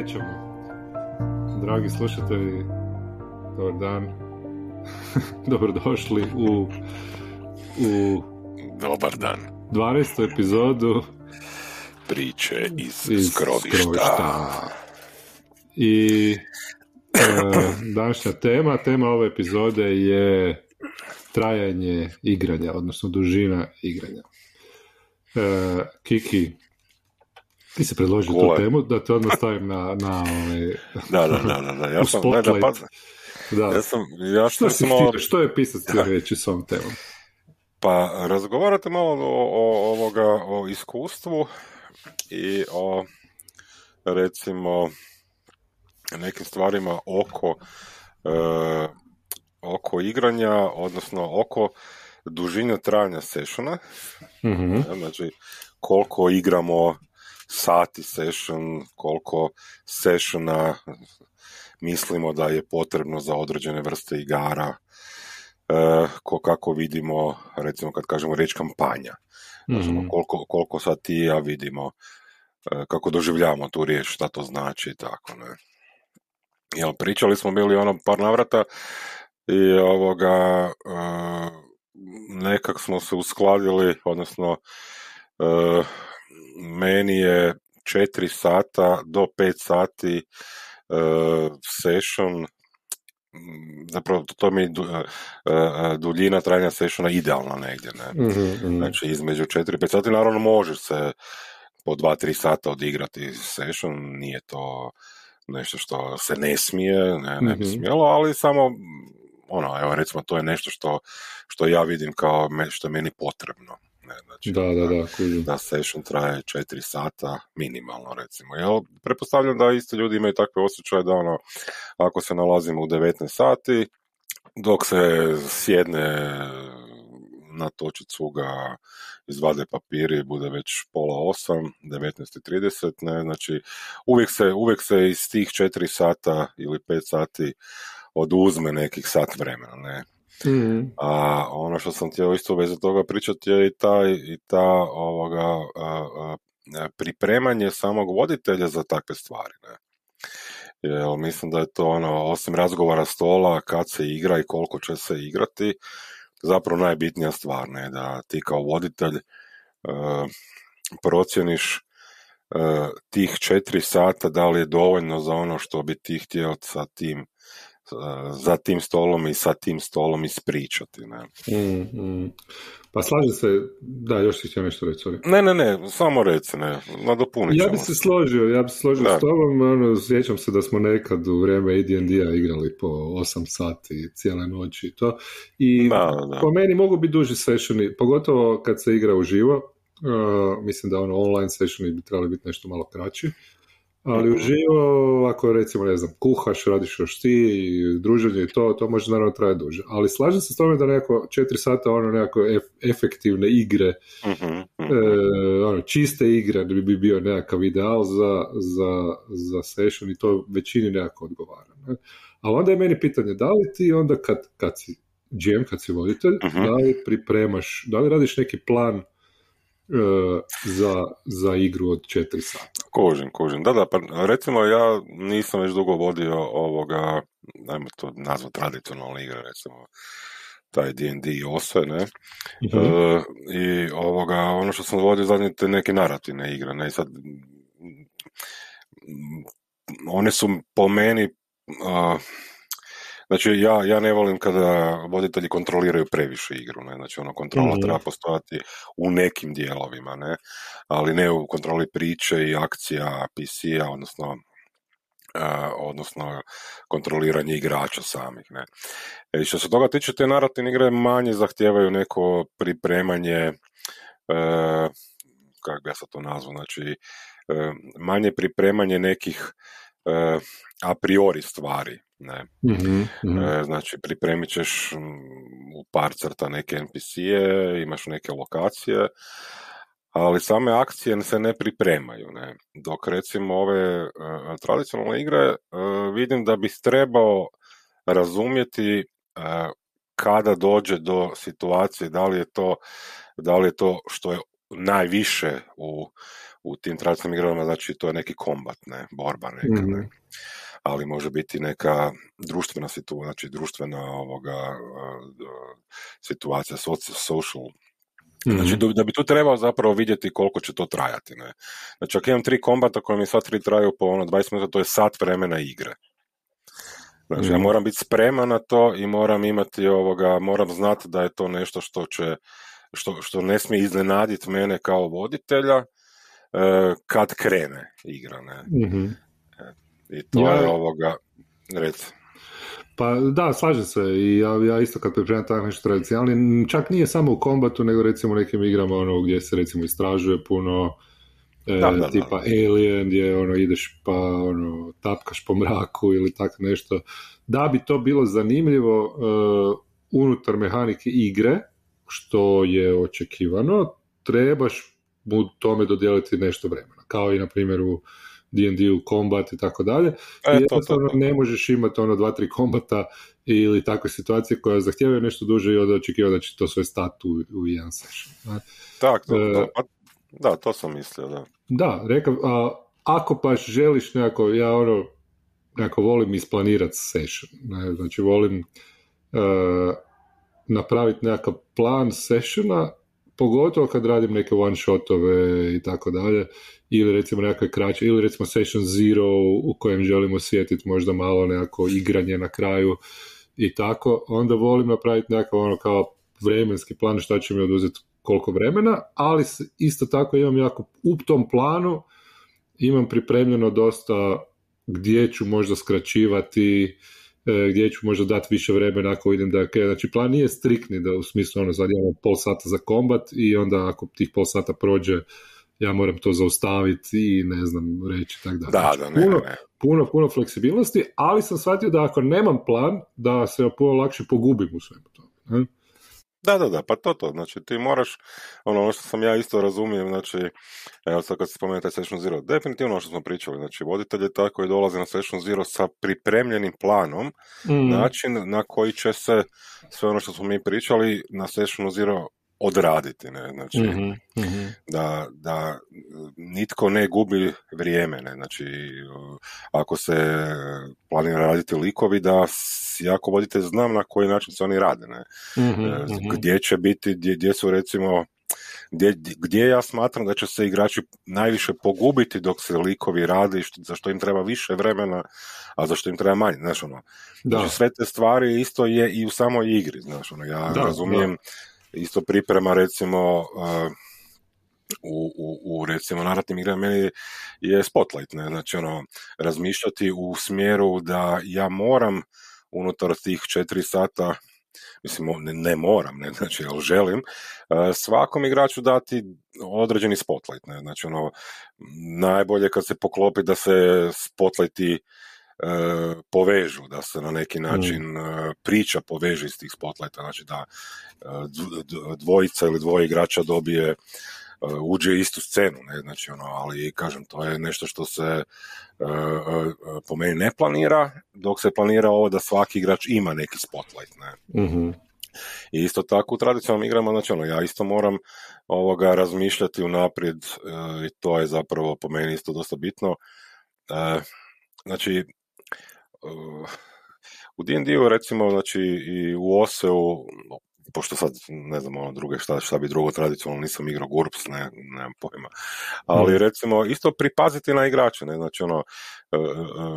krećemo. Dragi slušatelji, dobar dan. Dobrodošli u, u Dobar dan. 12. epizodu Priče iz, iz skrovišta. skrovišta. I e, današnja tema, tema ove epizode je trajanje igranja, odnosno dužina igranja. E, Kiki, ti se predložio tu Kule. temu, da te odmah stavim na, na ovaj, Da, da, da, da, da. Ja sam, ne, da, spotlight. pa, da. ja sam, ja Što si malo, htio, što je pisac htio reći s ovom temom? pa razgovarate malo o, o, ovoga, o iskustvu i o, recimo, nekim stvarima oko, e, oko igranja, odnosno oko dužine trajanja sessiona, Mhm. znači koliko igramo sati session, koliko sessiona mislimo da je potrebno za određene vrste igara, e, ko kako vidimo, recimo kad kažemo riječ kampanja, Mhm. koliko, koliko sad ti i ja vidimo, e, kako doživljavamo tu riječ, šta to znači i tako, ne. Jel, pričali smo bili ono par navrata i ovoga, e, nekak smo se uskladili, odnosno meni je 4 sata do 5 sati e, session zapravo to mi je du- e, duljina trajanja sessiona idealna negdje, ne? Mhm, mhm. Znači između 4 i 5 sati naravno možeš se po 2-3 sata odigrati session, nije to nešto što se ne smije, ne, ne bi Mhm. smjelo, ali samo ono, evo recimo to je nešto što, što ja vidim kao me, što je meni potrebno. Ne, znači, Da, da, da, kužim. da session traje 4 sata minimalno recimo. Jel, pretpostavljam da isto ljudi imaju takve osjećaje da ono, ako se nalazimo u 19 sati, dok se sjedne na točicu ga izvade papiri bude već pola osam, 19.30, ne, znači uvijek se, uvijek se iz tih 4 sata ili 5 sati oduzme nekih sat vremena, ne. Mhm. A ono što sam htio isto u vezi toga pričati je i ta, i ta ovoga, a, a, pripremanje samog voditelja za takve stvari. Ne? Jer mislim da je to ono, osim razgovora stola, kad se igra i koliko će se igrati, zapravo najbitnija stvar, ne? da ti kao voditelj e, procjeniš e, tih četiri sata da li je dovoljno za ono što bi ti htio sa tim za tim stolom i sa tim stolom ispričati. Ne, Mhm, mhm. Pa slažem se, da, još si htio nešto reći, sorry. ne, ne, ne samo reci, ne, nadopunit Ja bi se složio, ja bi se složio Da. s tobom, ono, sjećam se da smo nekad u vrijeme AD&D-a igrali po 8 sati cijele noći i to. I Da, da. po meni mogu biti duži sessioni, pogotovo kad se igra uživo. Uh, mislim da ono online sessioni bi trebali biti nešto malo kraći. Ali uživo, ako recimo, ne znam, kuhaš, radiš još ti, druženje i to, to može naravno trajati duže. Ali slažem se s tome da nekako 4 sata ono nekako ef- efektivne igre Mhm, mhm. e, ono, čiste igre bi, bi bio nekakav ideal za, za, za session i to većini nekako odgovara. Ne? A onda je meni pitanje, da li ti onda kad, kad si GM, kad si voditelj, Mhm. da li pripremaš, da li radiš neki plan za, za igru od 4 sata? Kužim, kužim. Da, da, pa recimo ja nisam već dugo vodio ovoga, ajmo to nazvat tradicionalne igre, recimo taj D&D i OSE, ne? E, I ovoga, ono što sam vodio zadnje te neke narativne igre, ne? I sad, one su po meni, a, znači ja, ja ne volim kada voditelji kontroliraju previše igru, ne? Znači ono, kontrola Mhm. treba postojati u nekim dijelovima, ne? Ali ne u kontroli priče i akcija PC-a, odnosno a, odnosno kontroliranje igrača samih. Ne? E, što se toga tiče, te narativne igre manje zahtijevaju neko pripremanje, e, kako bi ja sad to nazvao, znači e, manje pripremanje nekih e, a priori stvari. Ne? Mhm, mhm. E, znači, pripremit ćeš u par crta neke NPC-e, imaš neke lokacije, ali same akcije se ne pripremaju. Ne? Dok recimo ove e, tradicionalne igre e, vidim da bih trebao razumjeti e, kada dođe do situacije, da li je to, da li je to što je najviše u, u tim tradicionalnim igrama, znači to je neki kombat, ne, borba neka, ne. Ali može biti neka društvena situacija, znači društvena ovoga situacija, social, Znači, mhm. da bi tu trebao zapravo vidjeti koliko će to trajati. Ne? Znači, ako imam tri kombata koje mi sva tri traju po ono 20 minuta, to je sat vremena igre. Znači, ja mhm. moram biti spreman na to i moram imati ovoga, moram znati da je to nešto što će, što, što ne smije iznenaditi mene kao voditelja e, kad krene igra, ne. mm I to je ovoga, recimo. Pa da, slažem se i ja, ja isto kad pripremam tako nešto tradicionalni, čak nije samo u kombatu, nego recimo u nekim igrama ono, gdje se recimo istražuje puno, e, tipa Alien, gdje ono, ideš pa ono, tapkaš po mraku ili tako nešto. Da bi to bilo zanimljivo e, unutar mehanike igre, što je očekivano, trebaš mu tome dodijeliti nešto vremena. Kao i na primjer u D&D u kombat i tako dalje. E, jednostavno ne možeš imati ono dva, tri kombata ili takve situacije koje zahtijevaju nešto duže i onda očekivati da će to sve stati u, u jedan session. Tak, to, e, pa, da, to sam mislio, da. Da, rekao, a, ako paš želiš nekako, ja ono, nekako volim isplanirati session, ne, znači volim uh, napraviti nekakav plan sessiona, pogotovo kad radim neke one shotove i tako dalje, ili recimo nekakve kraće, ili recimo session zero u kojem želimo sjetiti možda malo nekako igranje na kraju i tako, onda volim napraviti nekakav ono kao vremenski plan šta će mi oduzeti koliko vremena, ali isto tako imam jako u tom planu imam pripremljeno dosta gdje ću možda skraćivati, gdje ću možda dati više vremena ako vidim da Znači plan nije striktni da u smislu ono sad imamo pol sata za kombat i onda ako tih pol sata prođe ja moram to zaustaviti i ne znam reći tako da. Da, znači, da, puno, puno, puno fleksibilnosti, ali sam shvatio da ako nemam plan, da se puno lakše pogubim u svemu tome. Da, da, da, pa to to, znači ti moraš, ono, ono što sam ja isto razumijem, znači, evo sad kad se spomenete Session Zero, definitivno ono što smo pričali, znači voditelj je taj koji dolazi na Session Zero sa pripremljenim planom, mm. način na koji će se sve ono što smo mi pričali na Session Zero odraditi, ne, znači, mm Da, da nitko ne gubi vrijeme, ne, znači, ako se planira raditi likovi, da jako vodite znam na koji način se oni rade, ne, mm gdje će biti, gdje, gdje su recimo, gdje, gdje ja smatram da će se igrači najviše pogubiti dok se likovi radi, za što im treba više vremena, a za što im treba manje, znaš ono. Da. Znači, sve te stvari isto je i u samoj igri, znaš ono, ja da, razumijem isto priprema recimo u, u, u recimo naratnim igrama meni je spotlight, ne? znači ono, razmišljati u smjeru da ja moram unutar tih četiri sata mislim, ne, ne moram, ne, znači, ali želim, svakom igraču dati određeni spotlight, ne, znači, ono, najbolje kad se poklopi da se spotlighti E, povežu, da se na neki način mm. e, priča poveže iz tih spotlighta, znači da e, dvojica ili dvoje igrača dobije uđe istu scenu, ne, znači ono, ali kažem, to je nešto što se po meni ne planira, dok se planira ovo da svaki igrač ima neki spotlight, ne. mm I isto tako u tradicionalnim igrama, znači ono, ja isto moram ovoga razmišljati unaprijed i to je zapravo po meni isto dosta bitno. znači, u D&D-u recimo, znači i u Oseu, pošto sad ne znam ono druge šta, šta bi drugo tradicionalno nisam igrao GURPS, ne, nemam pojma. Ali mm. recimo isto pripaziti na igrače, ne, znači ono, e, e,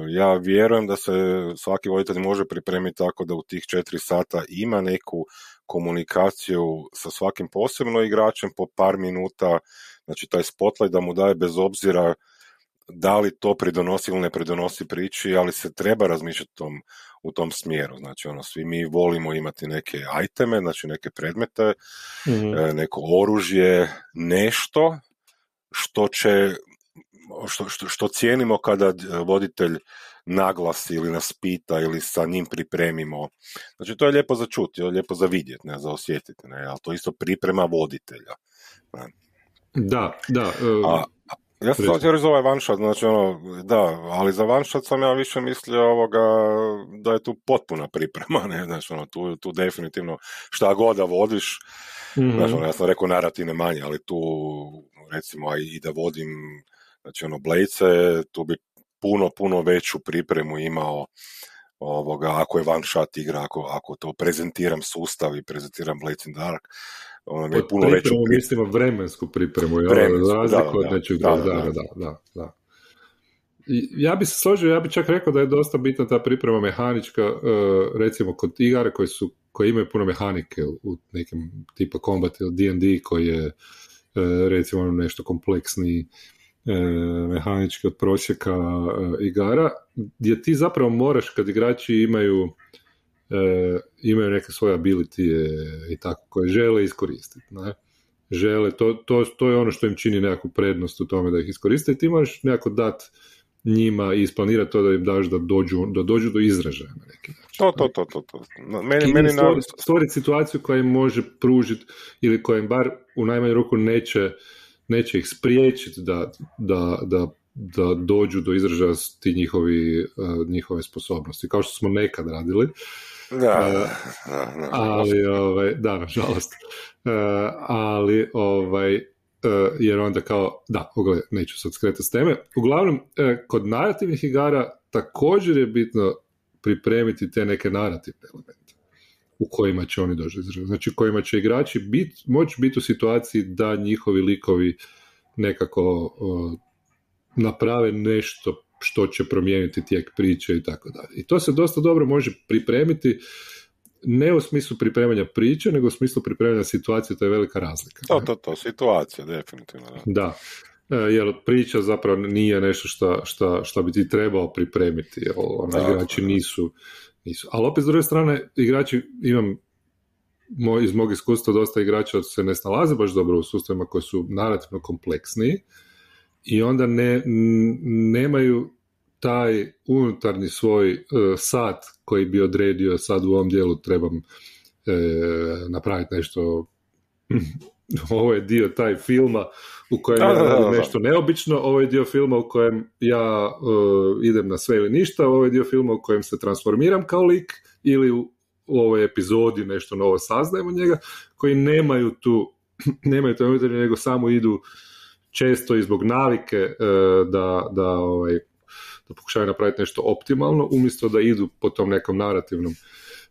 ja vjerujem da se svaki voditelj može pripremiti tako da u tih četiri sata ima neku komunikaciju sa svakim posebno igračem po par minuta, znači taj spotlight da mu daje bez obzira da li to pridonosi ili ne pridonosi priči, ali se treba razmišljati u tom, u tom smjeru. Znači, ono, svi mi volimo imati neke ajteme, znači neke predmete, mm neko oružje, nešto što će što, što, što cijenimo kada voditelj naglasi ili nas pita ili sa njim pripremimo. Znači, to je lijepo za čuti, to je lijepo za vidjeti, ne, za osjetiti, ne, ali to isto priprema voditelja. Ne. Da, da. A, ja sam htio reći za ovaj one shot, znači ono, da, ali za one shot sam ja više mislio ovoga, da je tu potpuna priprema, ne, znači ono, tu, tu definitivno šta god da vodiš, mm-hmm. znači ono, ja sam rekao narativne manje, ali tu recimo i da vodim znači ono Blejce, tu bi puno, puno veću pripremu imao ovoga, ako je one shot igra, ako, ako to prezentiram sustav i prezentiram Blades in Dark, mi je puno veću pripremu. Mislimo vremensku pripremu, ja, vremensku, razliku od nečeg da, da, da, da, da. Ja bi se složio, ja bi čak rekao da je dosta bitna ta priprema mehanička, e, recimo kod igara koji su koji imaju puno mehanike u nekim tipa Combat ili D&D koji je e, recimo ono nešto kompleksniji E, mehanički od prosjeka e, igara, gdje ti zapravo moraš kad igrači imaju e, imaju neke svoje ability i tako koje žele iskoristiti. Ne? Žele, to, to, to je ono što im čini nekakvu prednost u tome da ih iskoriste i ti možeš nekako dati njima i isplanirati to da im daš da dođu, da dođu do izražaja na neki način. To, to, to, to. to. Meni, meni stvoriti, stvoriti situaciju koja im može pružiti ili koja im bar u najmanju ruku neće neće ih spriječiti da, da, da, da dođu do izražaja ti njihovi, e, njihove sposobnosti, kao što smo nekad radili. Da, uh, ali, ovaj, da, nažalost. Uh, ali, ovaj, uh, jer onda kao, da, ogle, neću sad skretati s teme. Uglavnom, kod narativnih igara također je bitno pripremiti te neke narativne elemente u kojima će oni doći. Znači kojima će igrači bit, moći biti u situaciji da njihovi likovi nekako naprave nešto što će promijeniti tijek priče i tako dalje. I to se dosta dobro može pripremiti ne u smislu pripremanja priče, nego u smislu pripremanja situacije, to je velika razlika. To, to, to, situacija, definitivno. Da. da. E, jer priča zapravo nije nešto što šta, bi ti trebao pripremiti, jer ono, igrači nisu, nisu. Ali opet s druge strane, igrači, imam moj, iz mog iskustva dosta igrača se ne snalaze baš dobro u sustavima koji su narativno kompleksniji i onda ne, nemaju taj unutarnji svoj uh, sat koji bi odredio sad u ovom dijelu trebam e, napraviti nešto. Ovo je dio taj filma u kojem je nešto neobično, ovo je dio filma u kojem ja uh, idem na sve ili ništa, ovo je dio filma u kojem se transformiram kao lik ili u, u ovoj epizodi nešto novo saznajemo njega, koji nemaju tu nemaju to nego samo idu često i zbog navike uh, da, da, ovaj, da pokušaju napraviti nešto optimalno, umjesto da idu po tom nekom narativnom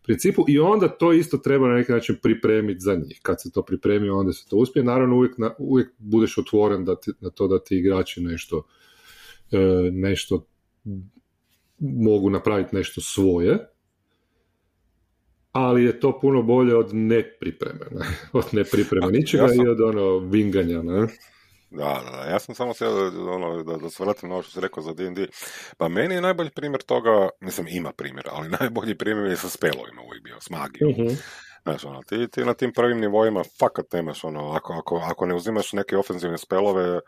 principu i onda to isto treba na neki način pripremiti za njih. Kad se to pripremi, onda se to uspije. Naravno, uvijek, na, uvijek budeš otvoren da na to da ti igrači nešto, e, nešto mogu napraviti nešto svoje, ali je to puno bolje od nepripreme, ne? od nepripreme ničega i od ono vinganja. Ne? Da, da, ja sam samo se, ono, da, da se vratim na ovo što si rekao za D&D. Pa meni je najbolji primjer toga, mislim ima primjer, ali najbolji primjer je sa spelovima uvijek bio, s magijom. uh Znaš, ono, ti, ti na tim prvim nivoima fakat nemaš, ono, ako, ako, ako ne uzimaš neke ofenzivne spelove,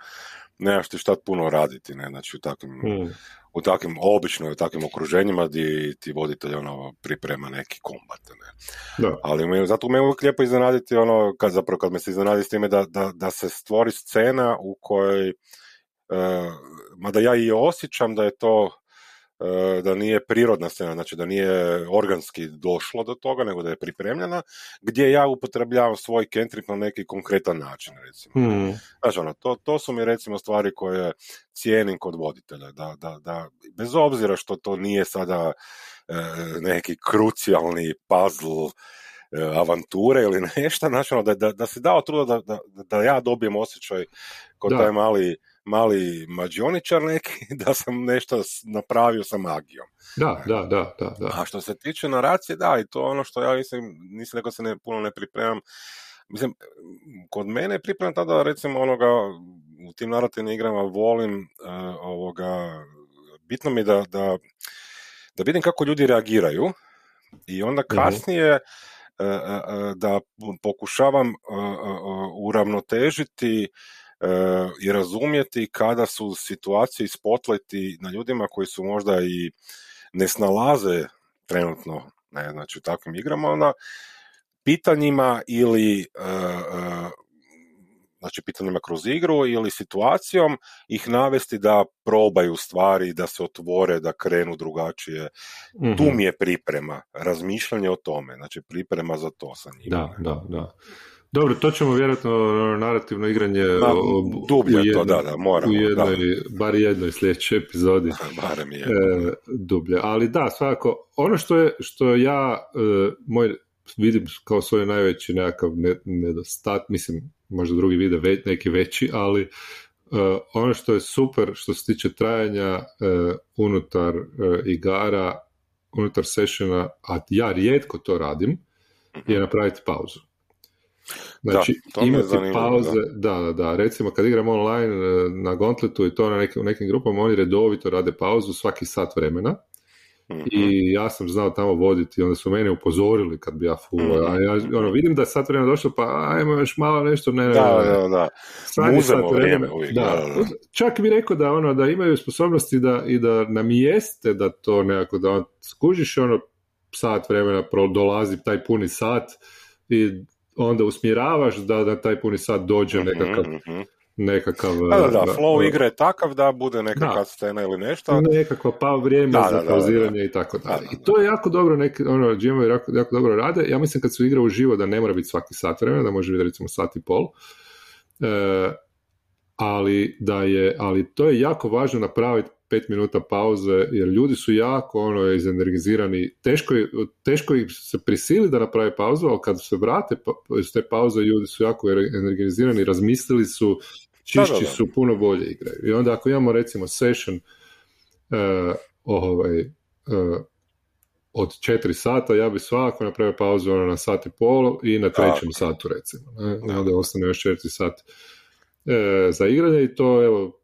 nemaš ti šta puno raditi, ne, znači u takvim, mm. U takvim, obično u takvim okruženjima gdje ti voditelj ono, priprema neki kombat, ne. Da. Ali me, zato me uvijek lijepo iznenaditi ono, kad zapravo kad me se iznenadi s time da, da, da se stvori scena u kojoj, uh, mada ja i osjećam da je to da nije prirodna scena, znači da nije organski došlo do toga, nego da je pripremljena, gdje ja upotrebljavam svoj kentrip na neki konkretan način, recimo. Hmm. Znači, ono, to, to su mi recimo stvari koje cijenim kod voditelja, da, da, da bez obzira što to nije sada e, neki krucijalni puzzle e, avanture ili nešto, znači, ono, da, da, da se dao truda da, da, da ja dobijem osjećaj kod taj mali mali mađioničar neki, da sam nešto napravio sa magijom. Da, da, da, da, da. A što se tiče naracije, da, i to ono što ja mislim, nisam rekao se ne, puno ne pripremam, mislim, kod mene je pripremam tada, recimo, onoga, u tim narativnim igrama volim uh, ovoga, bitno mi da, da, da vidim kako ljudi reagiraju i onda mhm. kasnije uh, da pokušavam uravnotežiti i razumjeti kada su situacije i spotleti na ljudima koji su možda i ne snalaze trenutno ne, znači u takvim igrama, onda pitanjima ili e, e, znači pitanjima kroz igru ili situacijom ih navesti da probaju stvari, da se otvore, da krenu drugačije. Tu mhm. mi je priprema, razmišljanje o tome, znači priprema za to sa njima. Da, da, da. Dobro, to ćemo vjerojatno narativno igranje Ma, dublje u jednoj, to, da, da, moramo, u jednoj, da. bar jednoj sljedećoj epizodi. Barem je. E, dublje. Ali da, svakako, ono što je, što ja, e, moj, vidim kao svoj najveći nekakav ne, nedostat, mislim, možda drugi vide ve, neki veći, ali e, ono što je super što se tiče trajanja e, unutar e, igara, unutar sessiona, a ja rijetko to radim, je napraviti pauzu. Znači, Da, to imati zanima, pauze, da. da, da, recimo kad igram online e, na Gauntletu i to na nekim, u nekim grupama, oni redovito rade pauzu svaki sat vremena Mhm. i ja sam znao tamo voditi, onda su mene upozorili kad bi ja fulao, a ja Mhm. ono, vidim da je sat vremena došlo, pa ajmo još malo nešto, ne, ne, Da, ne, da, da. Stvarno Muzemo sat vremena, vrijeme uvijek, da. da, da. Čak bi rekao da ono da imaju sposobnosti da i da namijeste da to nekako da on skužiš ono sat vremena pro- dolazi taj puni sat i onda usmjeravaš da na taj puni sat dođe nekakav, Mhm, mhm. nekakav Da, da, da, uh, flow uh, igre je takav da bude neka Da. scena ili nešto. nekakva pa vrijeme Da, za da, da, pauziranje i tako dalje. Da, da, I to je jako dobro, neki, ono, jako, jako dobro rade. Ja mislim kad su igra uživo da ne mora biti svaki sat vremena, da može biti recimo sat i pol. E, ali da je, ali to je jako važno napraviti pet minuta pauze, jer ljudi su jako ono izenergizirani, teško, je- teško ih se prisili da naprave pauzu, ali kad se vrate pa- iz te pauze, ljudi su jako energizirani, razmislili su, čišći Da, da, da. su, puno bolje igraju. I onda ako imamo recimo session e, ovaj, e, od četiri sata, ja bi svakako napravio pauzu ono na sat i pol i na trećem satu recimo. Ne? Da. Onda ostane još četiri sat e, za igranje i to evo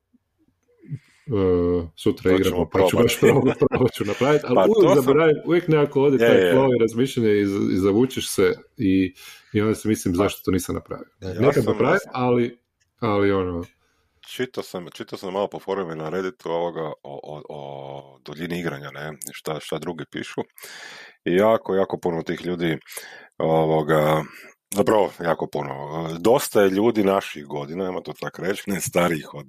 e, sutra To igramo, pa ću baš probati. probat, probat ću napraviti, ali Pa uvijek sam- zaboravim, uvijek nekako ode Je, taj je. flow i razmišljanje i, i zavučeš se i, i onda se mislim zašto to nisam napravio. Ja Nekad sam- napravim, ali, ali ono, Čitao sam, čitao sam malo po forumi na Redditu ovoga o, o, o duljini igranja, ne, i šta, šta drugi pišu. I jako, jako puno tih ljudi ovoga, zapravo jako puno. Dosta je ljudi naših godina, ajmo to tako reći, ne starijih od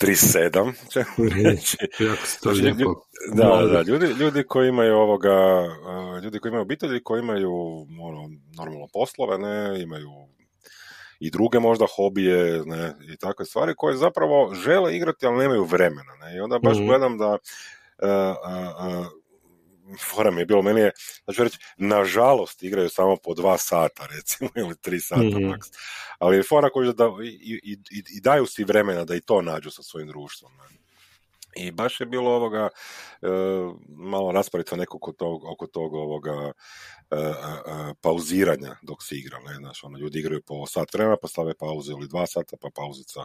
37, ćemo reći. Znači, lijepo. Da, Da, ljudi, ljudi koji imaju ovoga, ljudi koji imaju obitelji, koji imaju ono, normalno poslove, ne, imaju i druge možda hobije, ne, i takve stvari koje zapravo žele igrati, ali nemaju vremena, ne, i onda baš Mhm. gledam da uh, uh, uh, fora mi je bilo, meni je, znači reći, nažalost igraju samo po dva sata, recimo, ili tri sata maks. Ali je fora koji da i, i, i, i daju si vremena da i to nađu sa svojim društvom. Ne. I baš je bilo ovoga, e, malo rasparica neko oko tog, oko tog ovoga e, e, pauziranja dok se igra, ne, znaš, ono, ljudi igraju po sat vremena, pa stave pauzu ili dva sata, pa pauzica.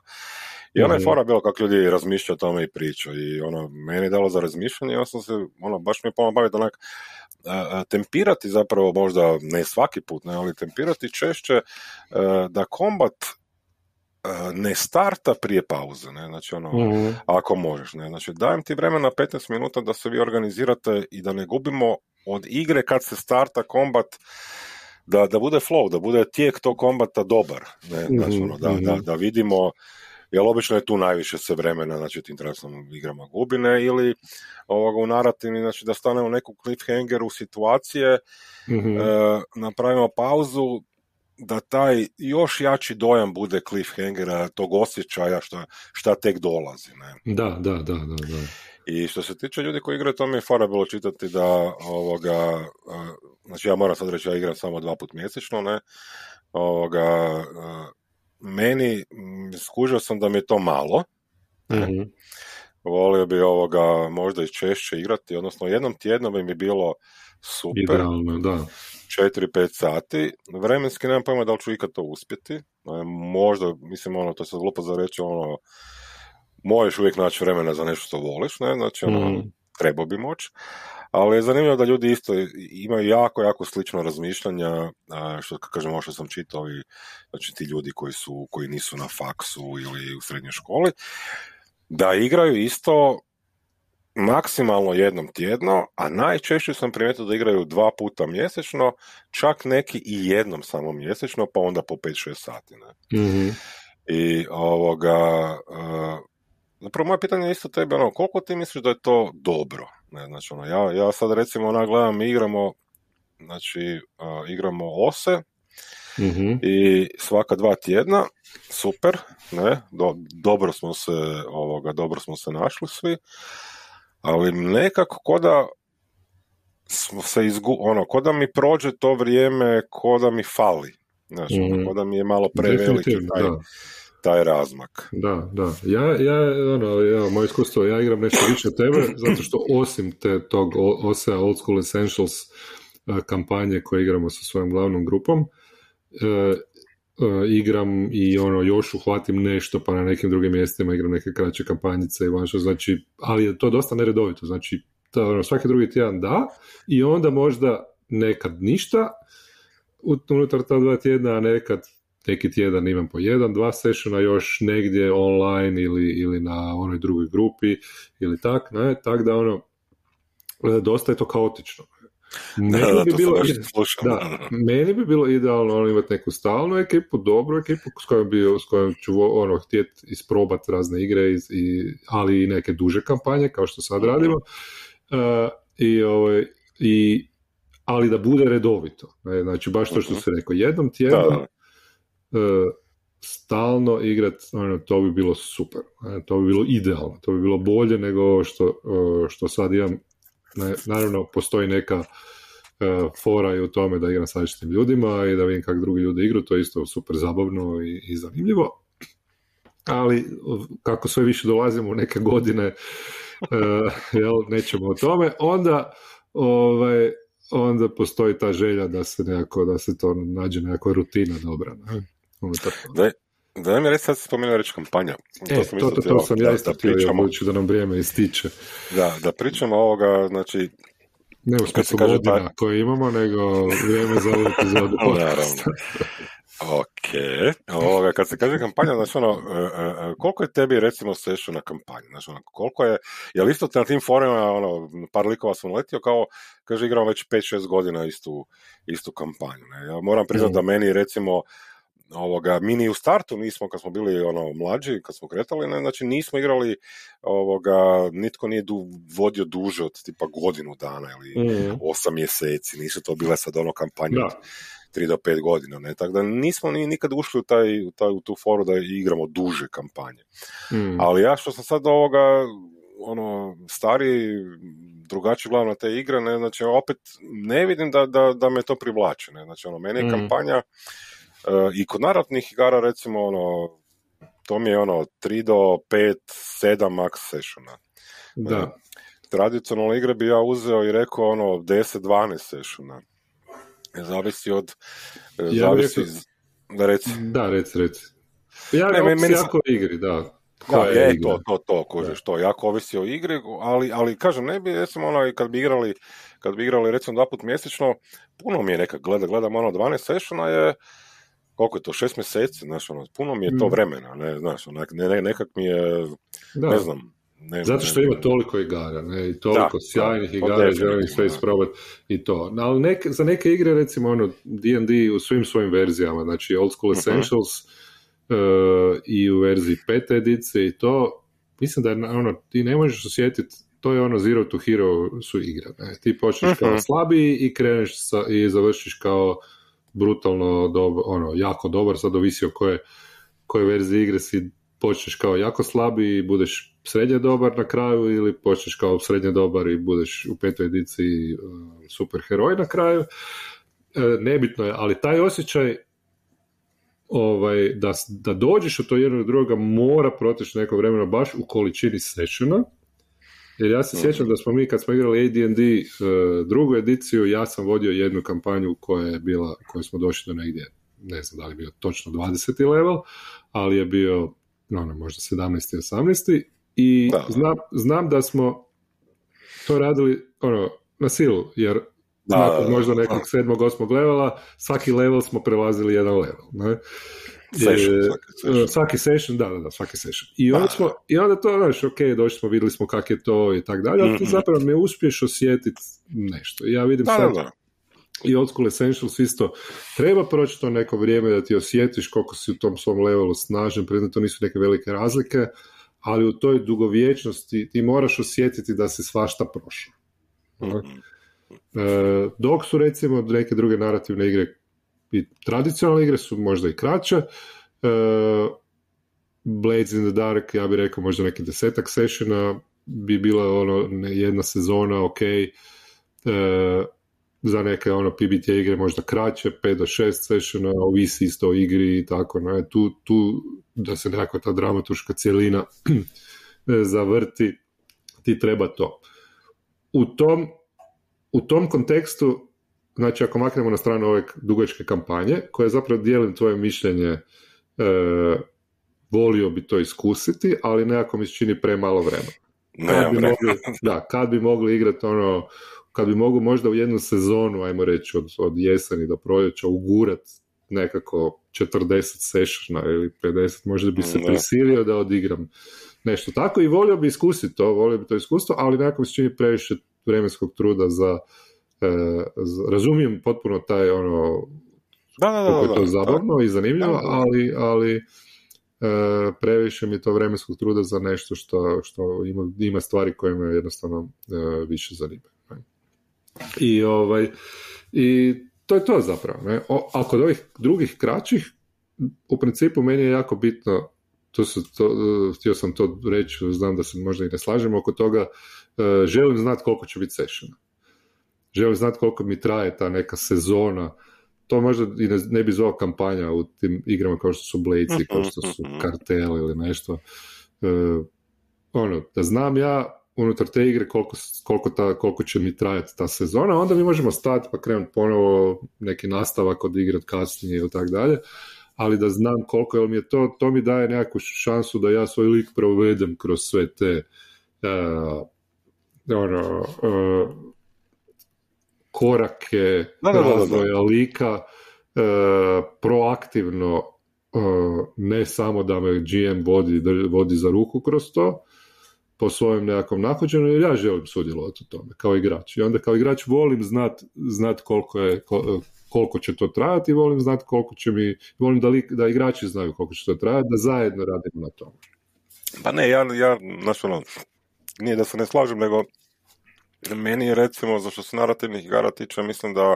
I ona je fora bilo kako ljudi razmišljaju o tome i pričaju i ono, meni je dalo za razmišljanje, ja sam se, ono, baš mi je pomalo baviti onak, e, e, tempirati zapravo možda ne svaki put, ne, ali tempirati češće e, da kombat ne starta prije pauze, ne, znači ono, Mhm. ako možeš. Ne? Znači, dajem ti vremena 15 minuta da se vi organizirate i da ne gubimo od igre kad se starta kombat, da, da bude flow, da bude tijek tog kombata dobar. Ne? Znači, Mhm, ono, da, mhm. da, da vidimo, jer obično je tu najviše se vremena, znači tim interesnom igrama gubine ili ovoga u narativni, znači da stanemo u neku cliffhangeru situacije, Mhm. e, napravimo pauzu, da taj još jači dojam bude cliffhangera, tog osjećaja šta, šta tek dolazi. Ne? Da, da, da, da, da. I što se tiče ljudi koji igraju, to mi je fora bilo čitati da ovoga, znači ja moram sad reći, ja igram samo dva put mjesečno, ne, ovoga, meni, skužio sam da mi je to malo, Mhm. volio bi ovoga možda i češće igrati, odnosno jednom tjedno bi mi bilo super, Idealno, da. 4-5 sati, vremenski nemam pojma da li ću ikad to uspjeti, možda, mislim, ono, to se glupo za reći, ono, možeš uvijek naći vremena za nešto što voliš, ne, znači, ono, Mhm. trebao bi moć, ali je zanimljivo da ljudi isto imaju jako, jako slično razmišljanja, što kažem, ovo što sam čitao i znači ti ljudi koji su, koji nisu na faksu ili u srednjoj školi, da igraju isto maksimalno jednom tjedno, a najčešće sam primijetio da igraju dva puta mjesečno, čak neki i jednom samo mjesečno, pa onda po 5-6 sati. Ne? Mhm. I ovoga, uh, zapravo moje pitanje je isto tebe, ono, koliko ti misliš da je to dobro? Ne, znači, ono, ja, ja sad recimo ona gledam, mi igramo, znači, uh, igramo ose, mhm. i svaka dva tjedna, super, ne, dobro smo se, ovoga, dobro smo se našli svi, ali nekako koda smo se izgu, ono, koda mi prođe to vrijeme, koda mi fali, znači, mm. koda mi je malo preveliki taj, taj razmak. Da, da. Ja, ja, ono, ja, moje iskustvo, ja igram nešto više tebe, zato što osim te, tog OSEA Old School Essentials kampanje koje igramo sa svojom glavnom grupom, e, E, igram i ono još uhvatim nešto pa na nekim drugim mjestima igram neke kraće kampanjice i vanšo, znači, ali je to dosta neredovito, znači to, ono, svaki drugi tjedan da i onda možda nekad ništa unutar ta dva tjedna, a nekad neki tjedan imam po jedan, dva sessiona još negdje online ili, ili na onoj drugoj grupi ili tak, ne, tak da ono, e, dosta je to kaotično. Meni bi bilo, da, meni bi bilo idealno ono, imati neku stalnu ekipu, dobru ekipu s kojom, bi, s kojom ću ono, htjeti isprobati razne igre, i, ali i neke duže kampanje kao što sad radimo. Uh, i, ovaj, i, ali da bude redovito. Ne? Znači, baš to što se rekao, jednom tjedno uh, stalno igrat, ono, to bi bilo super. Ne? To bi bilo idealno. To bi bilo bolje nego što, uh, što sad imam naravno, postoji neka uh, fora i u tome da igram s različitim ljudima i da vidim kako drugi ljudi igraju, to je isto super zabavno i, i zanimljivo. Ali kako sve više dolazimo u neke godine, uh, jel, nećemo o tome, onda ovaj, onda postoji ta želja da se nekako, da se to nađe nekakva rutina dobra. Ne? Da, da mi reći, sad se spomenuo reći kampanja. To, e, sam to, to, to sam ja isto htio, budući da nam vrijeme ističe. Da, da pričamo ovoga, znači... Ne u smislu godina pa... koje imamo, nego vrijeme za ovu epizodu Naravno. Ok, ovoga, kad se kaže kampanja, znači ono, e, e, e, koliko je tebi recimo sešao na kampanju, znači ono, koliko je, jel isto na tim forumima, ono, par likova sam letio kao, kaže, igram već 5-6 godina istu, istu kampanju, ne? ja moram priznati mm. da meni recimo, ovoga, mi ni u startu nismo, kad smo bili ono mlađi, kad smo kretali, ne, znači nismo igrali, ovoga, nitko nije du, vodio duže od tipa godinu dana ili mm. osam mjeseci, nisu to bile sad ono kampanje da. 3 do 5 godina, ne, tako da nismo ni nikad ušli u, taj, u, taj, u tu foru da igramo duže kampanje. Mm. Ali ja što sam sad ovoga, ono, stari, drugačiji glavno te igre, ne, znači opet ne vidim da, da, da me to privlači, ne, znači ono, meni je mm. kampanja I kod naravnih igara recimo ono, to mi je ono 3 do 5, 7 max sessiona. Da. E, tradicionalne igre bi ja uzeo i rekao ono 10-12 sessiona. E, zavisi od... Ja zavisi, da reci. Da, reci, reci. Ja ne, meni, meni jako igri, da. Da, je, igra. to, to, to, kužiš, to, jako ovisi o igri, ali, ali kažem, ne bi, recimo, ono, kad bi igrali, kad bi igrali, recimo, dva put mjesečno, puno mi je nekak gleda, gledam, ono, 12 sessiona je, koliko je to, šest mjeseci, znaš, ono, puno mi je to mm. vremena, ne, znaš, onak, ne, ne, nekak mi je, da. ne znam, ne, Zato što ima toliko igara, ne, i toliko da, sjajnih igara, želim sve isprobati i to. ali nek, za neke igre, recimo, ono, D&D u svim svojim verzijama, znači Old School mhm. Essentials uh-huh. uh, i u verziji pete edicije i to, mislim da je, ono, ti ne možeš osjetiti to je ono zero to hero su igre. Ne? Ti počneš uh-huh. kao mhm. slabiji i kreneš sa, i završiš kao brutalno dobro, ono, jako dobar, sad ovisi o koje, koje verzije igre si počneš kao jako slabi i budeš srednje dobar na kraju ili počneš kao srednje dobar i budeš u petoj ediciji uh, super heroj na kraju. Uh, nebitno je, ali taj osjećaj ovaj, da, da dođeš od to jednog do drugoga mora proteći neko vremena baš u količini sessiona jer ja se sjećam da smo mi kad smo igrali AD&D e, drugu ediciju, ja sam vodio jednu kampanju koja je bila, koju smo došli do negdje, ne znam da li je bio točno 20. level, ali je bio no, no, možda 17. 18. I da. Znam, znam da smo to radili ono, na silu, jer da, nakon možda nekog sedmog, osmog levela, svaki level smo prelazili jedan level. Ne? Session, svaki, svaki session. da, da, da, svaki session. I onda, smo, i onda to, znaš, ok, došli smo, vidjeli smo kak je to i tak dalje, ali ti mhm. zapravo ne uspiješ osjetiti nešto. Ja vidim da, sad, da, i Old School Essentials isto, treba proći to neko vrijeme da ti osjetiš koliko si u tom svom levelu snažan, predem to nisu neke velike razlike, ali u toj dugovječnosti ti moraš osjetiti da si svašta prošao. mm E, dok su recimo neke druge narativne igre i tradicionalne igre su možda i kraće. Uh, Blades in the Dark, ja bih rekao možda neki desetak sessiona, bi bila ono jedna sezona, ok, uh, za neke ono PBT igre možda kraće, 5 do 6 sessiona, ovisi isto o igri i tako, ne, tu, tu da se nekako ta dramaturška cijelina zavrti, ti treba to. U tom, u tom kontekstu, znači ako maknemo na stranu ove dugačke kampanje, koje zapravo dijelim tvoje mišljenje, e, volio bi to iskusiti, ali nekako mi se čini premalo vremena. Kad bi mogli, da, kad bi mogli igrati ono kad bi mogu možda u jednu sezonu, ajmo reći, od, od jeseni do proljeća ugurat nekako 40 sessiona ili 50, možda bi se prisilio da odigram nešto tako i volio bi iskusiti to, volio bi to iskustvo, ali nekako mi se čini previše vremenskog truda za, razumijem potpuno taj ono da, da, da, je to zabavno i zanimljivo, ali, ali e, previše mi je to vremenskog truda za nešto što, što ima, ima stvari koje me jednostavno e, više zanimaju. I, ovaj, I to je to zapravo. Ne? a kod ovih drugih kraćih, u principu meni je jako bitno, to, su, to htio sam to reći, znam da se možda i ne slažemo oko toga, e, želim znati koliko će biti sessiona. Želim znati koliko mi traje ta neka sezona. To možda i ne, ne bi zvao kampanja u tim igrama kao što su Blades kao što su kartel ili nešto. E, ono, da znam ja unutar te igre koliko, koliko, ta, koliko će mi trajati ta sezona, onda mi možemo stati pa krenuti ponovo neki nastavak od igre od kasnije ili tako dalje, ali da znam koliko, jer mi je to, to mi daje nekakvu šansu da ja svoj lik provedem kroz sve te uh, ono, uh, korake da, razvoja lika uh, proaktivno ne samo da me GM vodi, vodi za ruku kroz to, po svojem nekakvom nahođenju, jer ja želim sudjelovati u tome kao igrač. I onda kao igrač volim znat, znat koliko, je, koliko će to trajati i volim znati koliko će mi, volim da, li, da igrači znaju koliko će to trajati, da zajedno radimo na tome. Pa ne, ja, ja znaš ono, nije da se ne slažem, nego meni je recimo, za što se narativnih igara tiče, mislim da uh,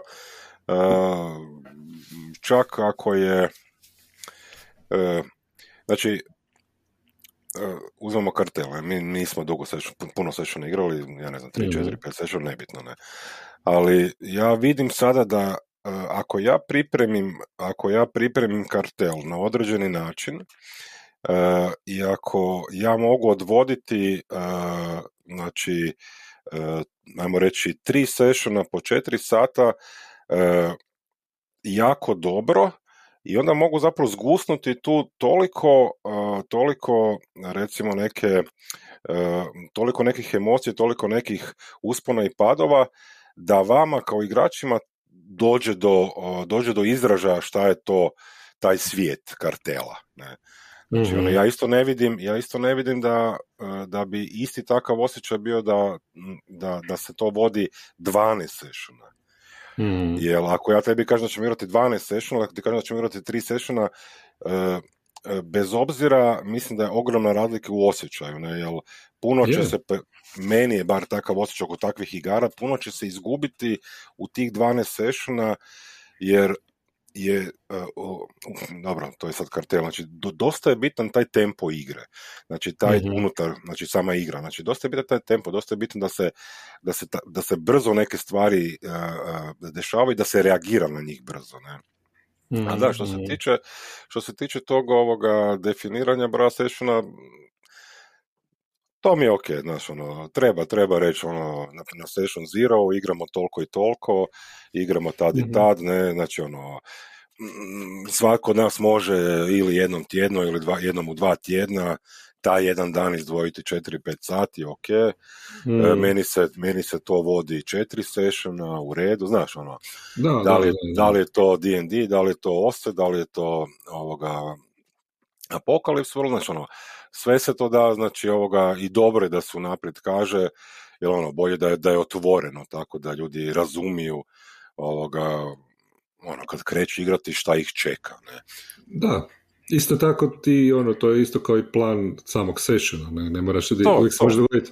čak ako je uh, znači uh, uzmemo kartele, mi nismo dugo session, puno session igrali, ja ne znam, 3, 4, 5 session, nebitno, ne. Ali ja vidim sada da uh, ako ja pripremim, ako ja pripremim kartel na određeni način, uh, i ako ja mogu odvoditi, uh, znači, uh, ajmo reći, tri sessiona po četiri sata, jako dobro, i onda mogu zapravo zgusnuti tu toliko, toliko recimo neke, toliko nekih emocija, toliko nekih uspona i padova, da vama kao igračima dođe do, dođe do izražaja šta je to taj svijet kartela. Ne? Znači, ono, mhm. ja isto ne vidim, ja isto ne vidim da, da bi isti takav osjećaj bio da, da, da se to vodi 12 sessiona. Mm. Jer ako ja tebi kažem da ćemo igrati 12 sessiona, ako ti kažem da ćemo igrati 3 sessiona, e, e, bez obzira, mislim da je ogromna razlika u osjećaju, ne, jer puno će se, meni je bar takav osjećaj oko takvih igara, puno će se izgubiti u tih 12 sessiona, jer je, uh, dobro, to je sad kartel, znači dosta je bitan taj tempo igre, znači taj mm unutar, znači sama igra, znači dosta je bitan taj tempo, dosta je bitan da se, da se, da se brzo neke stvari uh, dešavaju i da se reagira na njih brzo, ne. mm A da, što se mhm. tiče, što se tiče toga ovoga definiranja sessiona, to mi je ok, znaš, ono, treba, treba reći, ono, na Station Zero igramo toliko i toliko, igramo tad i mhm. tad, ne, znači, ono, mm, svako od nas može ili jednom tjedno ili dva, jednom u dva tjedna taj jedan dan izdvojiti 4-5 sati, ok, e, mm. meni, se, meni se to vodi četiri sessiona u redu, znaš ono, da, da, li, da, li je to D&D, da li je to OSE, da li je to ovoga Apokalips, vrlo, znači ono, sve se to da, znači ovoga i dobro je da su naprijed kaže, jer ono, bolje da je, da je otvoreno, tako da ljudi razumiju ovoga, ono, kad kreću igrati šta ih čeka, ne. Da, Isto tako ti, ono, to je isto kao i plan samog sessiona, ne, ne moraš to, uvijek se može dogoditi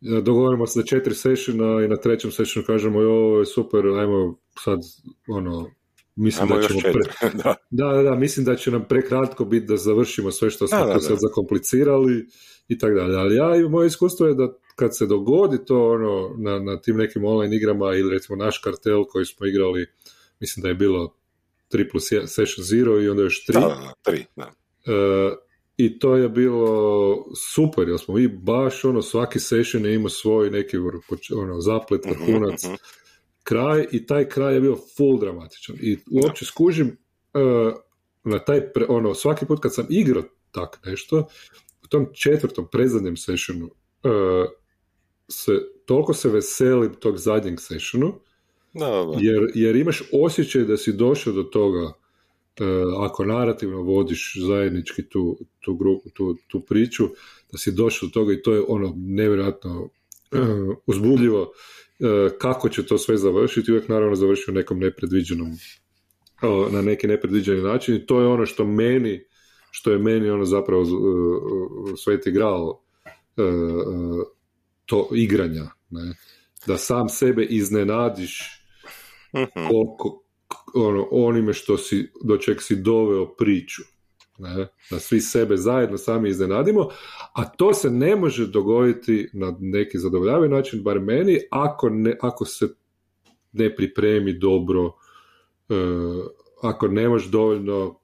dogovorimo se za četiri sessiona i na trećem sessionu kažemo jo, ovo je super, ajmo sad, ono, mislim da ćemo pre... da. da. da, mislim da će nam prekratko biti da završimo sve što smo da, sad zakomplicirali i tako dalje. Ali ja i moje iskustvo je da kad se dogodi to ono na, na tim nekim online igrama ili recimo naš kartel koji smo igrali, mislim da je bilo 3 plus 1, session 0 i onda još 3. Da, da, 3, da. Uh, i to je bilo super, jer smo mi baš ono, svaki session je imao svoj neki ono, zaplet, mhm, vrhunac, uh kraj i taj kraj je bio full dramatičan. I uopće skužim uh, na taj, pre, ono, svaki put kad sam igrao tak nešto, u tom četvrtom, predzadnjem sessionu, uh, se, toliko se veselim tog zadnjeg sessionu, Jer, jer imaš osjećaj da si došao do toga E, ako narativno vodiš zajednički tu, tu, grupu, tu, tu priču, da si došao do toga i to je ono nevjerojatno uh, uzbudljivo e, kako će to sve završiti, uvijek naravno završi u nekom nepredviđenom na neki nepredviđeni način i to je ono što meni što je meni ono zapravo sveti gral to igranja ne? da sam sebe iznenadiš mhm. koliko, ono, onime što si, do čeg si doveo priču. Ne? Da svi sebe zajedno sami iznenadimo, a to se ne može dogoditi na neki zadovoljavajući način, bar meni, ako, ne, ako se ne pripremi dobro, uh, ako nemaš dovoljno uh,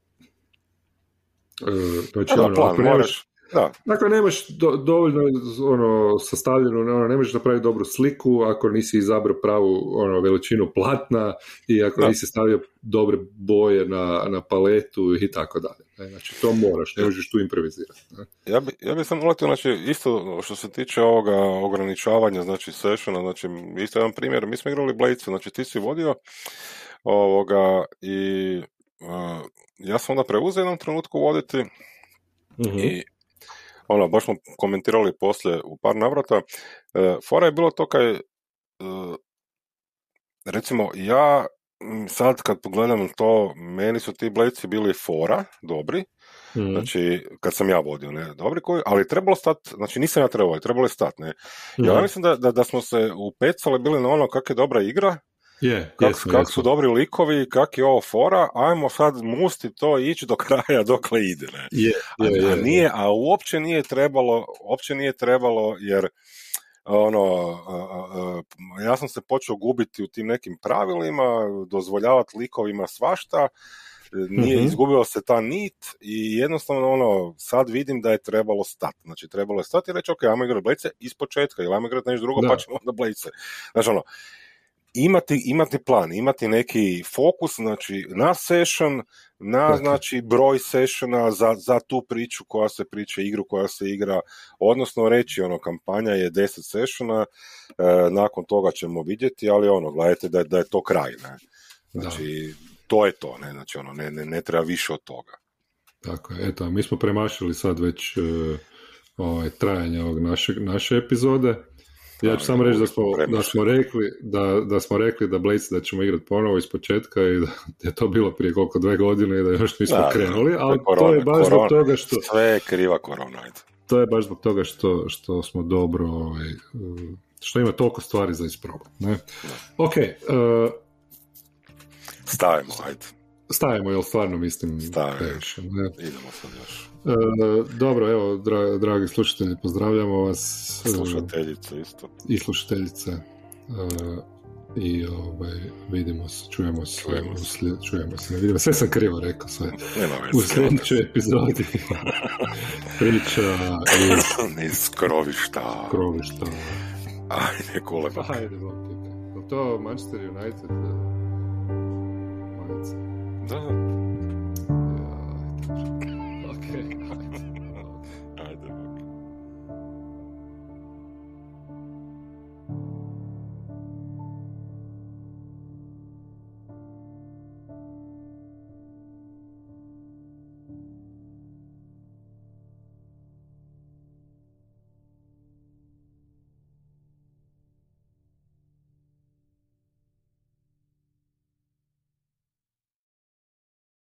znači, ono, plan, ako nemaš, da. Dakle, nemaš do, dovoljno ono, sastavljenu, ono, ne možeš napraviti dobru sliku ako nisi izabrao pravu ono, veličinu platna i ako da. nisi stavio dobre boje na, na paletu i tako dalje. Znači, to moraš, ne možeš tu improvizirati. Ne? Ja bi, ja bi sam letio, znači, isto što se tiče ovoga ograničavanja, znači, sessiona, znači, isto jedan primjer, mi smo igrali Blade, znači, ti si vodio ovoga i uh, ja sam onda preuzeo jednom trenutku voditi mm i ono, baš smo komentirali poslije u par navrata, e, fora je bilo to kaj, e, recimo, ja sad kad pogledam to, meni su ti bleci bili fora, dobri, mm. znači, kad sam ja vodio, ne, dobri koji, ali trebalo stati, znači nisam ja trebao, trebalo je stati, ne. Ja mislim da, da, da smo se upecali bili na ono kak je dobra igra, je, kako kak su dobri likovi, kak je ovo fora, ajmo sad musti to ići do kraja dokle ide. Ne? Je, je, a, nije, a uopće nije trebalo, uopće nije trebalo jer ono, ja sam se počeo gubiti u tim nekim pravilima, dozvoljavati likovima svašta, nije mm izgubila se ta nit i jednostavno ono, sad vidim da je trebalo stati. Znači trebalo je stati i reći, ok, ajmo igrati blejce iz početka ili ajmo igrati nešto drugo da. pa ćemo onda blejce. Znači ono, imati, imati plan, imati neki fokus, znači na session, na znači broj sessiona za, za tu priču koja se priča, igru koja se igra, odnosno reći ono kampanja je 10 sessiona, e, nakon toga ćemo vidjeti, ali ono, gledajte da, da je to kraj, ne. Znači, to je to, ne, znači ono, ne, ne, ne treba više od toga. Tako je, eto, mi smo premašili sad već uh, ovaj, trajanje ovog naše, naše epizode. Ja ću samo reći da smo, da smo rekli da, da smo rekli da Blaze da ćemo igrati ponovo iz početka i da je to bilo prije koliko dve godine i da još nismo da, krenuli, ali korona, to je baš korona, zbog toga što... Sve je kriva korona. To je baš zbog toga što, što smo dobro, ovaj, što ima toliko stvari za isprobati. Ne? Ok. Uh, Stavimo, ajde. Stavimo, jel stvarno mislim Stavimo. ne? Idemo sad još. E, dobro, evo, dra, dragi slušatelji, pozdravljamo vas. E, slušateljice isto. I slušateljice. E, I ovaj, vidimo se, čujemo se, čujemo se, slijed, čujemo se, ne vidimo, sve sam krivo rekao, sve. u sljedećoj epizodi priča iz... iz krovišta. Krovišta. Ajde, kuleba. Ajde, to Manchester United? Da, da.